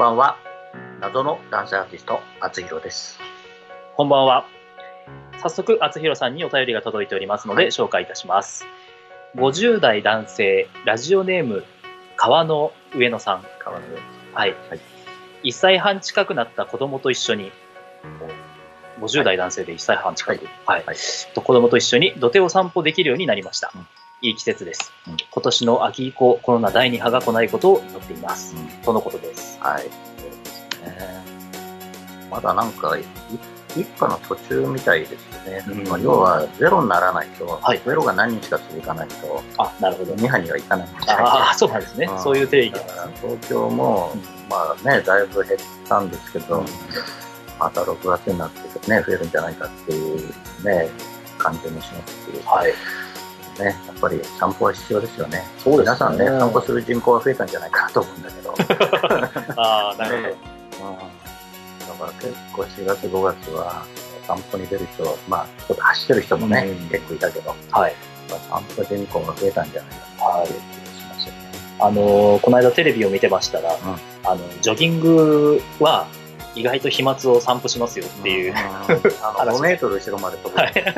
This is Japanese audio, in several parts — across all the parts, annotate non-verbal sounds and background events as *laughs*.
ばんは謎の男性アーティストあつひろですこんばんは。早速、あつひろさんにお便りが届いておりますので、紹介いたします。50代男性、ラジオネーム、川の上野さん。川のはい。はい1歳半近くなった子供と一緒に、50代男性で1歳半近く、はいはいと子供と一緒に土手を散歩できるようになりました。うんいい季節です、うん今年の秋以降、コロナ第2波が来ないことを祈っています。うん。とのことです。はい。そうですねまだなんかい一家の途中みたいですよね、うん。まあ要はゼロにならないと、はい。ゼロが何日か続かないとあ、なるほど。2波にはいかない。みたいああ、そうなんですね。うん。そういう定義だから東京も、うん。まあねだいぶ減ったんですけど、うん。また6月になってね増えるんじゃないかっていうね感じもしますし、はい。ね、やっぱり散歩は必要ですよね。そうですね皆さんね、散歩する人口が増えたんじゃないかなと思うんだけど。*laughs* ああ、なるほど。ねうん、だから結構4月、5月は散歩に出る人、まあ、ちょっと走ってる人もね、うん結構いたけど、はい。まあ散歩人口が増えたんじゃないかなという気がしますよね。あのーこの間テレビを見てましたら、あの、ジョギングは意外と飛沫を散歩しますよっていう、*laughs* んあの5メートル後ろまで飛ぶ。はいだか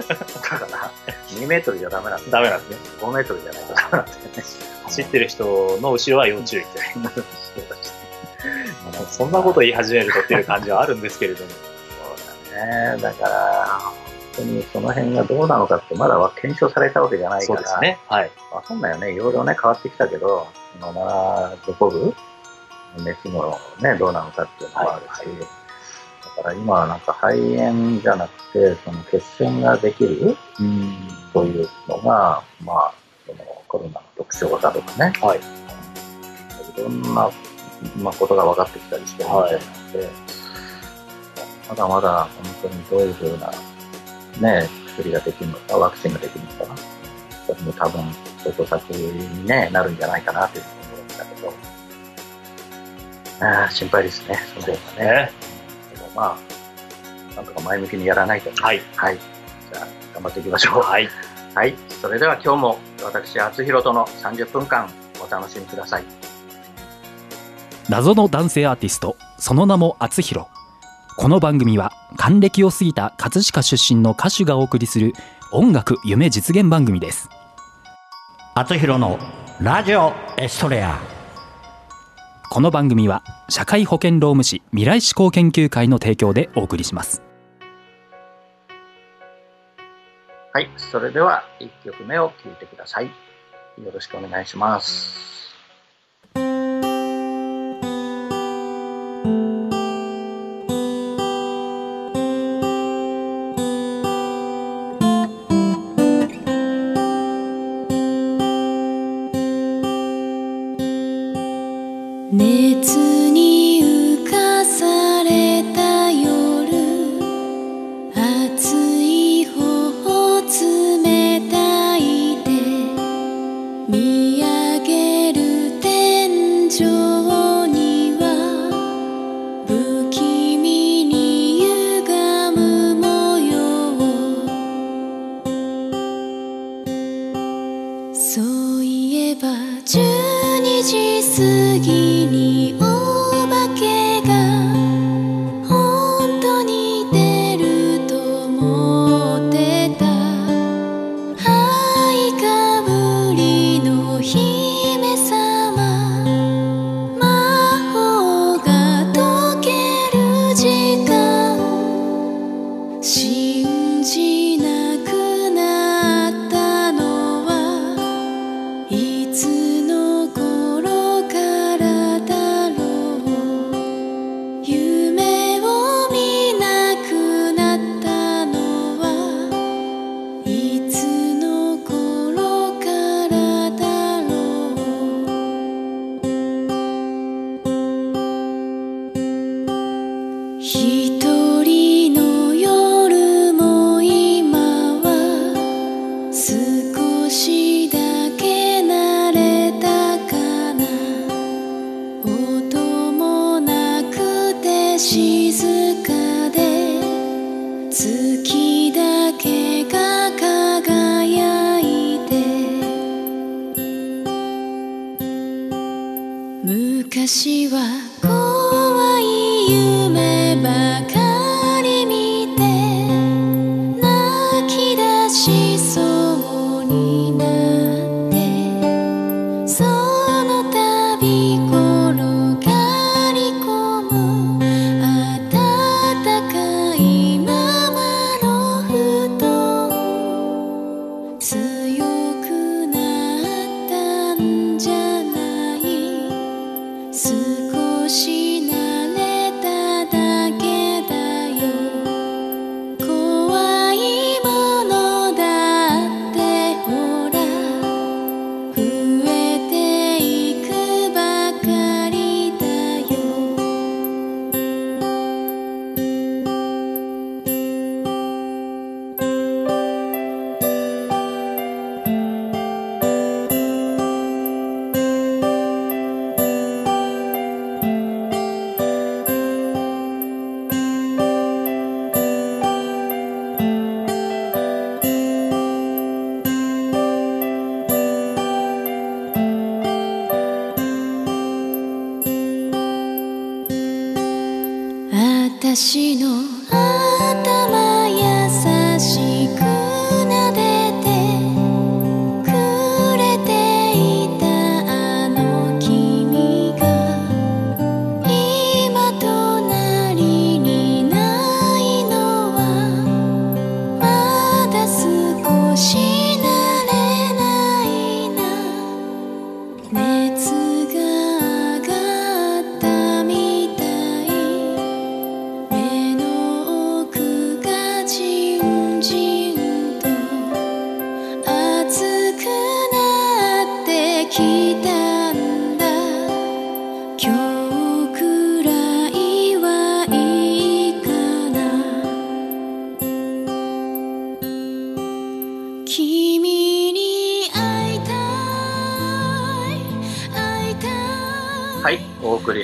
ら、2メートルじゃダメなんだダメなんですね。5メートルじゃないとダメなんだよね。走ってる人の後ろは要注意という。そんなこと言い始めるとっていう感じはあるんですけれども。そうだね。だから、本当にその辺がどうなのかって、まだは検証されたわけじゃないから、そうですね。はい。わかんないよね。いろいろね、変わってきたけど、そのな、どこ部熱もね、どうなのかっていうのもあるし、はいだから今はなんか肺炎じゃなくて、その血栓ができるうん。というのが、まあ、そのコロナの特徴だとかね、はい。いろんな、まあ、ことが分かってきたりしてるみたいなので、まだまだ本当にどういうふうな、ね、薬ができるのか、ワクチンができるのか、それも多分、相当先に、ね、なるんじゃないかなというふうに思うんだけど、あー心配ですね、その辺はね。ね。でもまあ、なんとか前向きにやらないとね。はい。はい。じゃあ、頑張っていきましょう。はい。はい。それでは今日も私、厚弘との30分間お楽しみください。謎の男性アーティストその名も厚弘この番組は還暦を過ぎた葛飾出身の歌手がお送りする音楽夢実現番組です厚弘のラジオエストレアこの番組は社会保険労務士未来志向研究会の提供でお送りしますはい。それでは1曲目を聴いてください。よろしくお願いします。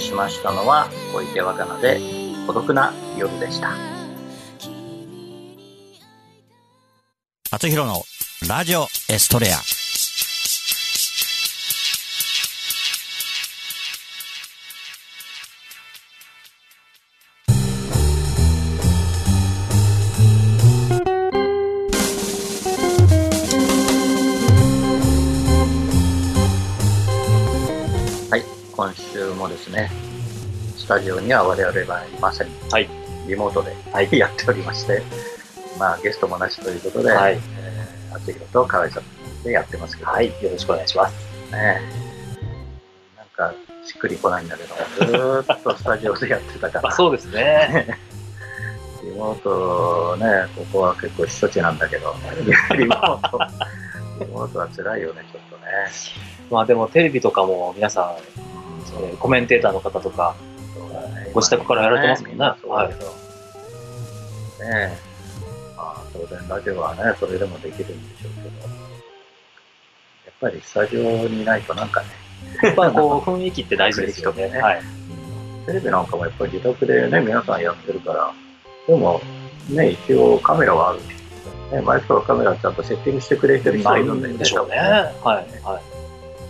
しましたのは小池若菜で孤独な夜でした。厚弘のラジオエストレア。今週もですね、スタジオには我々はいません。はいリモートで、はいやっておりまして、まあゲストもなしということで、はいえー、厚弘と河合さんでやってますけど、はい、よろしくお願いします。ねなんかしっくりこないんだけど、ずーっとスタジオでやってたから、あ *laughs* そうですね。*laughs* リモートね、ここは結構避暑地なんだけど、*laughs* リモート、リモートは辛いよね、ちょっとね。まあでもテレビとかも皆さんえーコメンテーターの方とか、ご自宅からやられてますもんねそうだけど。ねえ。まあ、当然ラジオはね、それでもできるんでしょうけど、やっぱりスタジオにいないとなんかね、やっぱこう雰囲気って大事ですよね。*laughs* ねはい。テレビなんかもやっぱり自宅でね、皆さんやってるから、でも、ね、一応カメラはある。ね、マイクとかカメラちゃんとセッティングしてくれてる人まあいるんでしょうね。はい。はい。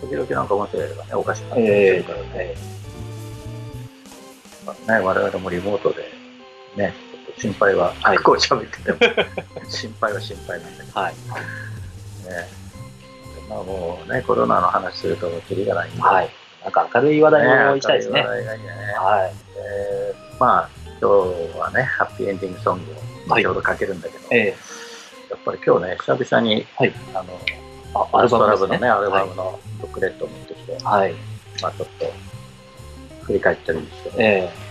時々なんか音声がね、おかしくなったりすえるからね。えまあね、我々もリモートで、ね、ちょっと心配は、はいこう喋ってても、*laughs* 心配は心配なんだけど、はい。ね。まあもうね、コロナの話するともうキリがないんで、はい。なんか明るい話題も行きたいですね。明るい話題がいいね。はい。えーまあ、今日はね、ハッピーエンディングソングをはい後ほどかけるんだけど、えやっぱり今日ね、久々に、はいあの、アルバムですね。アルバムのブックレットを持ってきて、はい。まあちょっと振り返ってるんですけど、やええ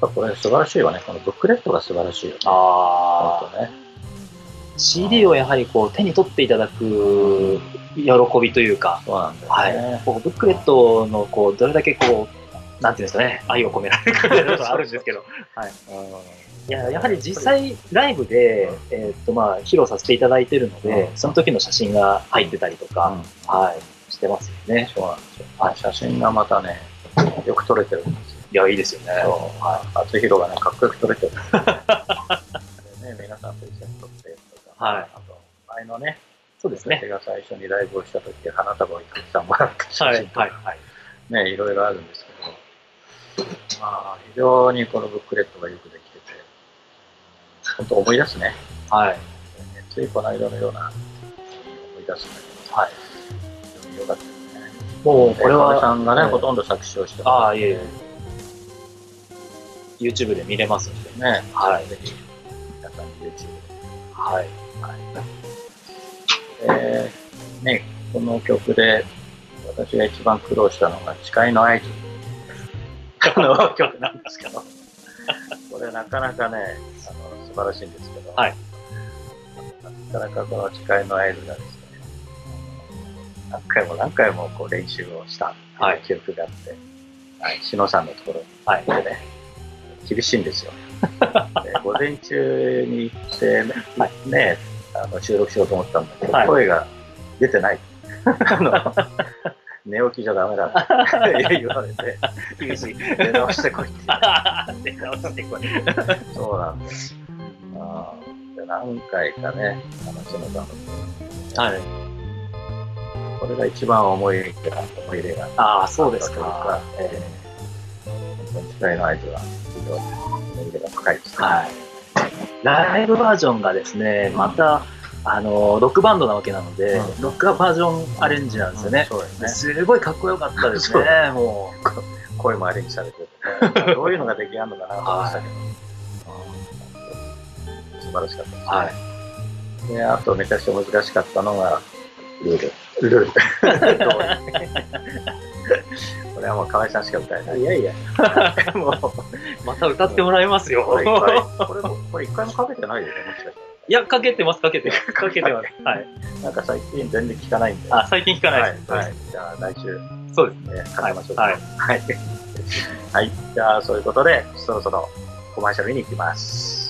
っぱこれ素晴らしいわね、このブックレットが素晴らしいよね。ね。あ、CD をやはりこう手に取っていただく喜びというか、そうなんだよね。はい。こうブックレットのこうどれだけこう、なんていうんですかね、愛を込められるかみたいなことがあるんですけど、はい。いや、やはり実際ライブで、えーっとまあ披露させていただいてるので、うんその時の写真が入ってたりとうんか、はい、してますよね。そうなんですよ。はい写真がまたね、よく撮れてるんですよ。いや、いいですよね。はい。厚弘がね、かっこよく撮れてる。*laughs* ね、皆さんと一緒に撮ってとか、はいあと、前のね、そうですね。私が最初にライブをした時、花束をたくさんもらった写はい、真とか、はい、はい。ね、いろいろあるんですけど、まあ、非常にこのブックレットがよくでき本当思い出すね。はい。ついこの間のような思い出すんだけど、はい。非常に良かったですね。もう、これは、さんがね、ええほとんど作詞をしてああ、いえいえ。YouTube で見れますんで。ね、はいぜひ、皆さん YouTube で。はい。えーね、この曲で私が一番苦労したのが誓いの合図 *laughs* の曲なんですけど、*laughs* これなかなかね、あの素晴らしいんですけど、はいなかなかこの誓いの合図がですね、何回も何回もこう練習をしたはい記憶があって、はい、篠さんのところにはい。行ってね、厳しいんですよ。*laughs* で午前中に行ってね、ねあの収録しようと思ったんだけど、はい声が出てない。*laughs* 寝起きじゃダメだって *laughs* 言われて、厳しい。出直してこいって。出直してこい。そうなんです。あーで何回かね、あの、篠さんの、はい。これが一番思い入れが、思い入れが、ああ、そうですか。え本当に誓いの合図は非常に思い入れが深いですね。はい。ライブバージョンがですね、また、あの、ロックバンドなわけなので、うんロックバージョンアレンジなんですよね。そうですね。すごいかっこよかったですね、*laughs* もう。声もアレンジされてどういうのが出来上がるのかなと思ってたけど、うん素晴らしかったですね。はい。で、あとめちゃくちゃ難しかったのが、ルール。ルール。*laughs* これはもう河合さんしか歌えない。いやいや、*laughs* もう、また歌ってもらいますよ。*laughs* これこれ一回もかけてないよね、もしかしいや、かけてます、かけてます。かけてます。はい。て。なんか最近全然聞かないんで。あ、最近聞かないです。はい。はい。じゃあ来週、そうです。ね、かけましょうか。はい。はい。はい。じゃあそういうことで、そろそろコマーシャルに行きます。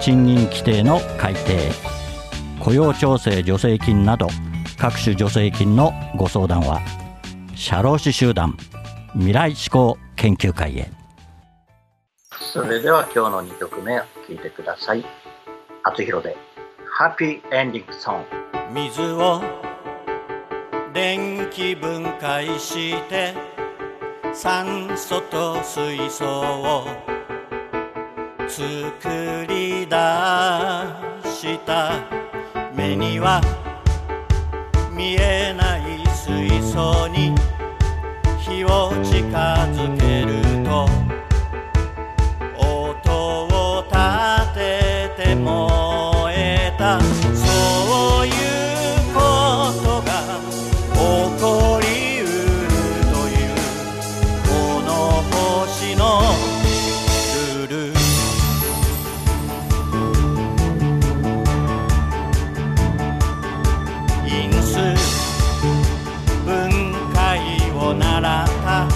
賃金規定の改定雇用調整助成金など各種助成金のご相談は社労士集団未来志向研究会へそれでは今日の2曲目聴いてください。厚弘で、ハッピーエンディングソング。水を電気分解して酸素と水素を作り出した。目には見えない水槽に火を近づける。分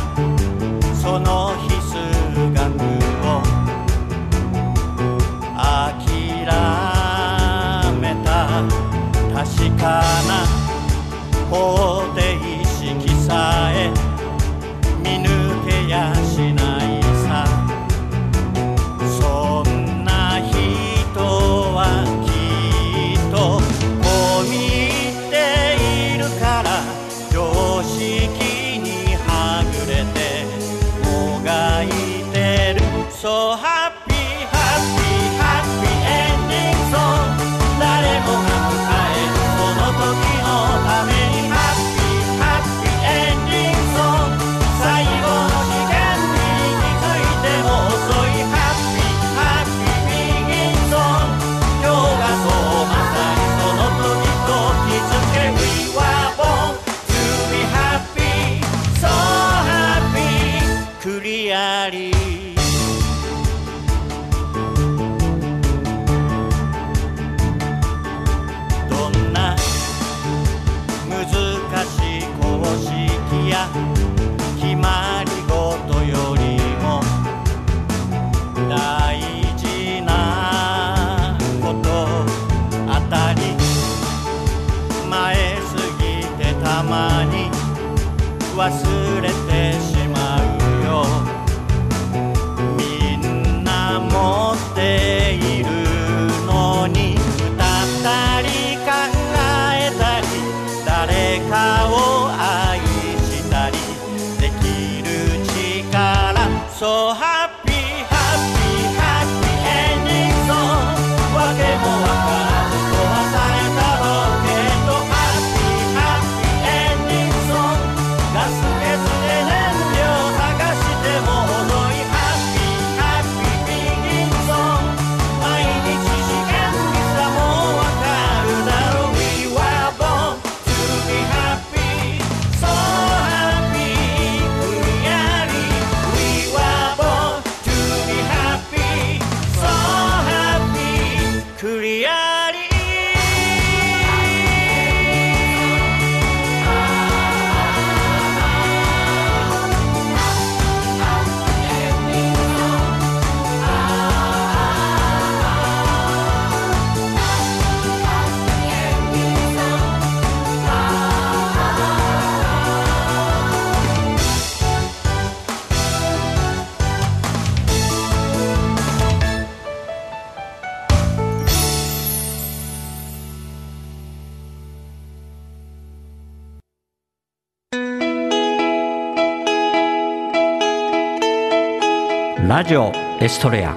ラジオエストレア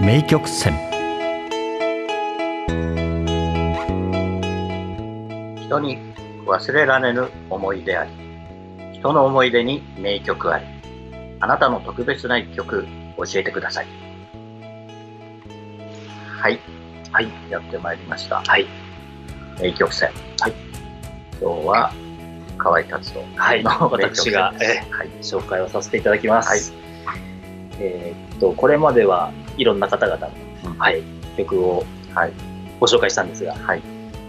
名曲選人に忘れられぬ思い出あり。人の思い出に名曲あり。あなたの特別な一曲教えてください。はい。はい。やってまいりました。はい。名曲戦。はい。今日は河合達人はい。の名曲私が、はい。紹介をさせていただきます。えーっと、これまではいろんな方々の、うんはい、曲をはいご紹介したんですが、はい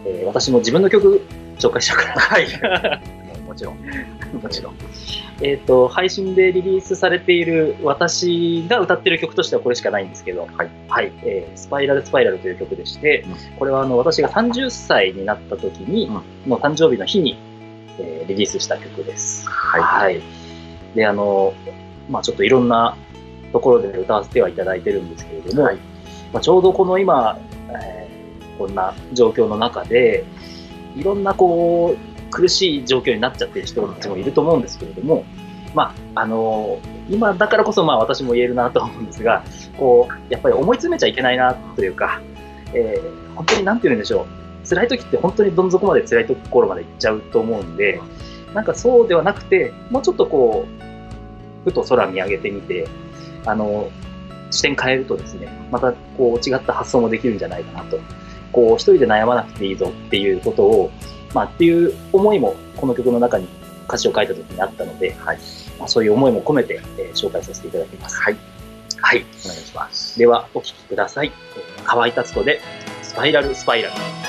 えー私も自分の曲紹介しようかな。はい *laughs* もちろん *laughs* もちろんえーっと、配信でリリースされている私が歌ってる曲としてはこれしかないんですけど、はい。えースパイラルスパイラルという曲でして、うんこれはあの私が30歳になった時に、の誕生日の日に、えーリリースした曲です。はいはい。で、あの、まあちょっといろんなところで歌わせてはいただいてるんですけれども、はい。まあ、ちょうどこの今、えーこんな状況の中で、いろんなこう、苦しい状況になっちゃってる人たちもいると思うんですけれども、まあ、あの今だからこそまあ私も言えるなと思うんですが、こう、やっぱり思い詰めちゃいけないなというか、えー本当になんて言うんでしょう、辛い時って本当にどん底まで辛いところまで行っちゃうと思うんで、なんかそうではなくて、もうちょっとこう、ふと空見上げてみて、あの、視点変えるとですね、またこう違った発想もできるんじゃないかなと。こう一人で悩まなくていいぞっていうことを、まあっていう思いもこの曲の中に歌詞を書いた時にあったので、はいまあ、そういう思いも込めて、えー紹介させていただきます。はいはい。お願いしますではお聴きください。えー河合達子でスパイラルスパイラル。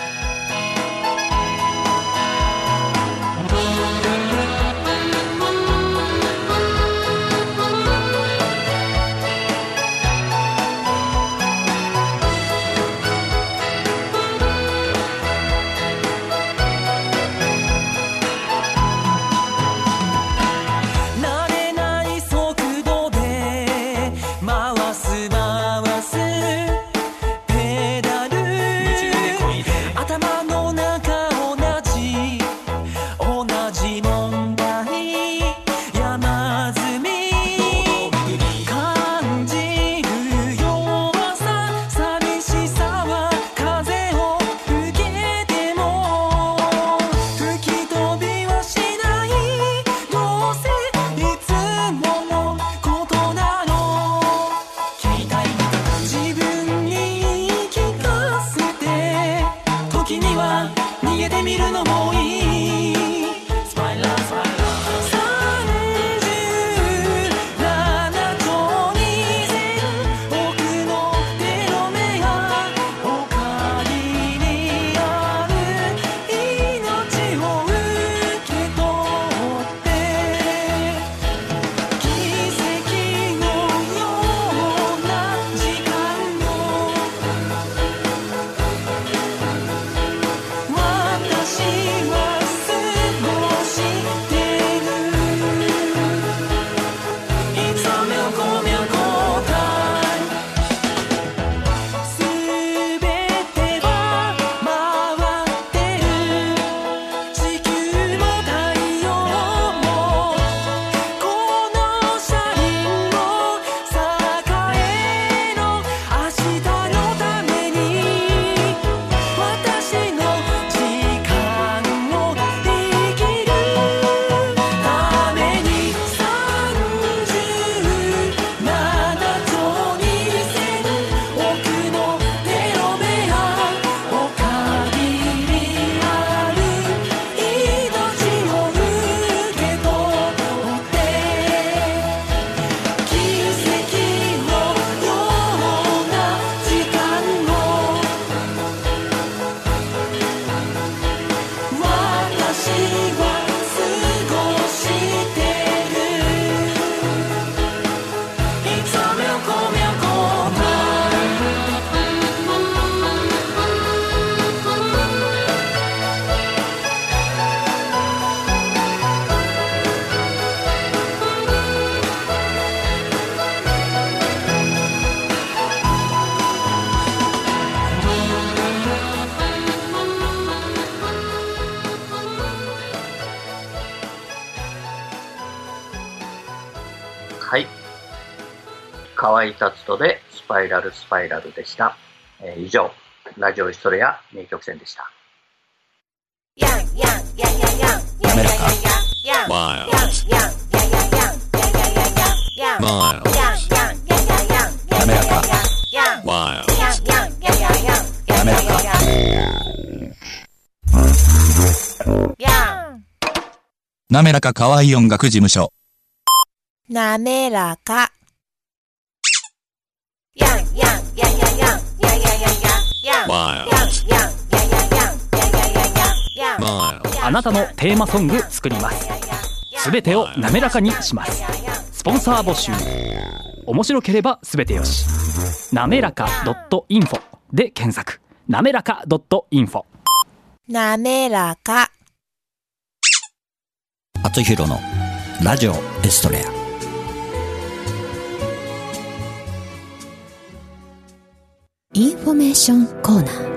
河合達人でスパイラルスパイラルでした。えー以上、ラジオヒストレア名曲選でした。滑らか Miles. Miles. 滑らか Miles. 滑らか滑らか可愛い音楽事務所。なめらか。あなたのテーマソング作ります。すべてを滑らかにします。スポンサー募集。面白ければすべてよし。なめらか .info で検索。なめらか .info なめらか。厚弘のラジオエストレアインフォメーションコーナー。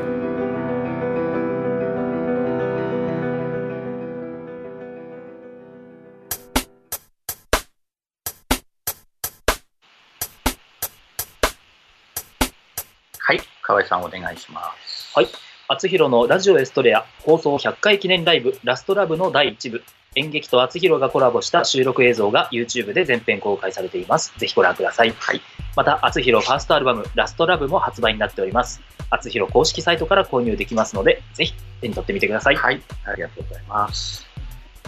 はい、河合さんお願いします。はい。厚弘のラジオエストレア放送100回記念ライブラストラブの第1部演劇と厚弘がコラボした収録映像が YouTube で全編公開されています。ぜひご覧ください。はい。また、厚弘ファーストアルバムラストラブも発売になっております。厚弘公式サイトから購入できますので、ぜひ手に取ってみてください。はい、ありがとうございます。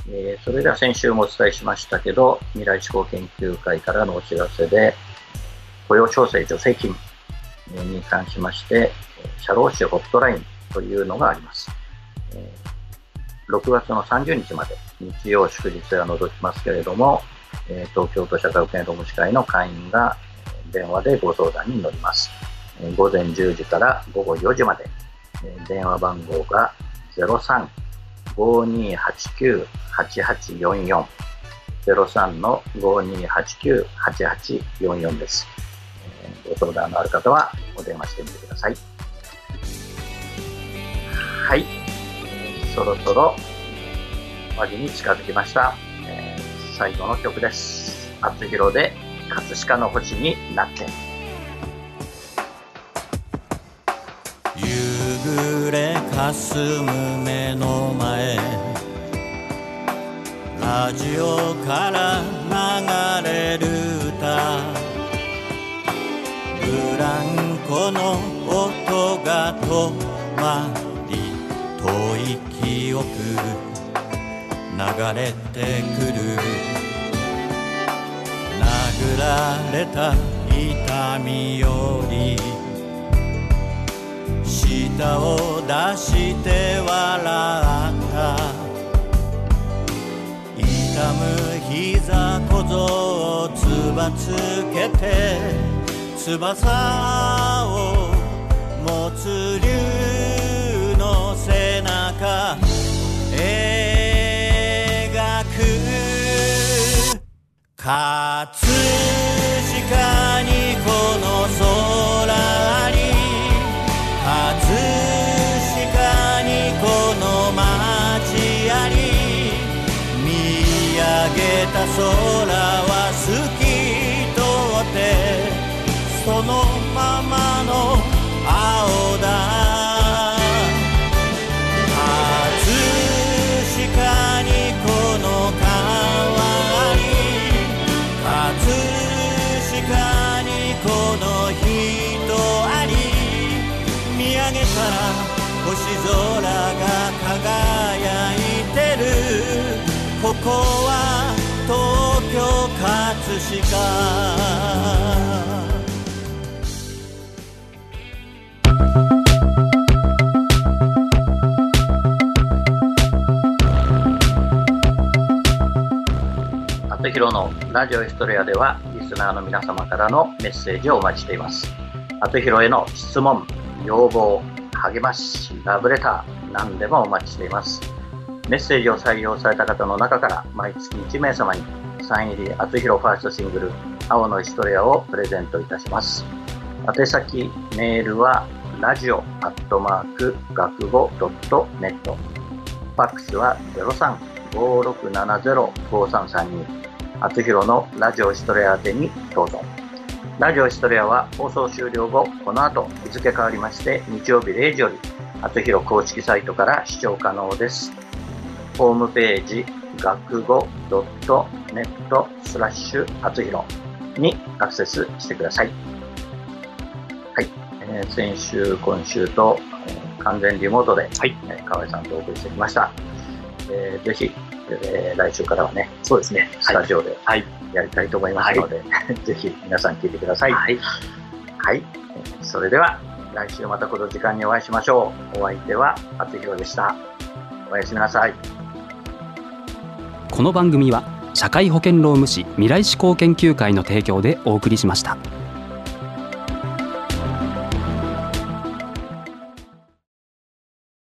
えーそれでは先週もお伝えしましたけど、未来志向研究会からのお知らせで、雇用調整助成金に関しまして、社労士ホットラインというのがあります。えー6月の30日まで日曜祝日は除きますけれども、えー東京都社会保険労務士会の会員が電話でご相談に乗ります。午前10時から午後4時まで、電話番号が03-5289-8844 03の5289-8844です、ご相談のある方はお電話してみてください。はい、そろそろ終わりに近づきました、えー最後の曲です。厚弘で葛飾の星になって。夕暮れかすむ目の前。ラジオから流れる歌。ブランコの音が止まり遠い記憶流れてくる。られた痛みより舌を出して笑った痛む膝小僧をつばつけて翼を持つ竜葛飾にこの空に葛飾にこの街あり見上げた空は透き通ってその星空が輝いてる。ここは東京葛飾。厚弘のラジオエストレアではリスナーの皆様からのメッセージをお待ちしています。厚弘への質問要望励ましラブレター何でもお待ちしています。メッセージを採用された方の中から毎月1名様にサイン入り厚弘ファーストシングル「青のエストレア」をプレゼントいたします。宛先メールはラジオアットマーク学語ドットネット。ファックスは03-5670-5332厚弘のラジオシトレア宛てにどうぞ。ラジオヒストリアは放送終了後、この後日付変わりまして日曜日0時より、厚弘公式サイトから視聴可能です。ホームページ、学語 .net スラッシュ厚弘にアクセスしてください。はい。えー先週、今週と、えー完全リモートで、はいえー河合さんとお送りしてきました。えーぜひ、えー来週からはね、そうですね。スタジオではい。やりたいと思いますので、ぜひ皆さん聞いてください。はい。はい。えーそれでは、来週またこの時間にお会いしましょう。お相手は、厚弘でした。おやすみなさい。この番組は社会保険労務士未来志向研究会の提供でお送りしました。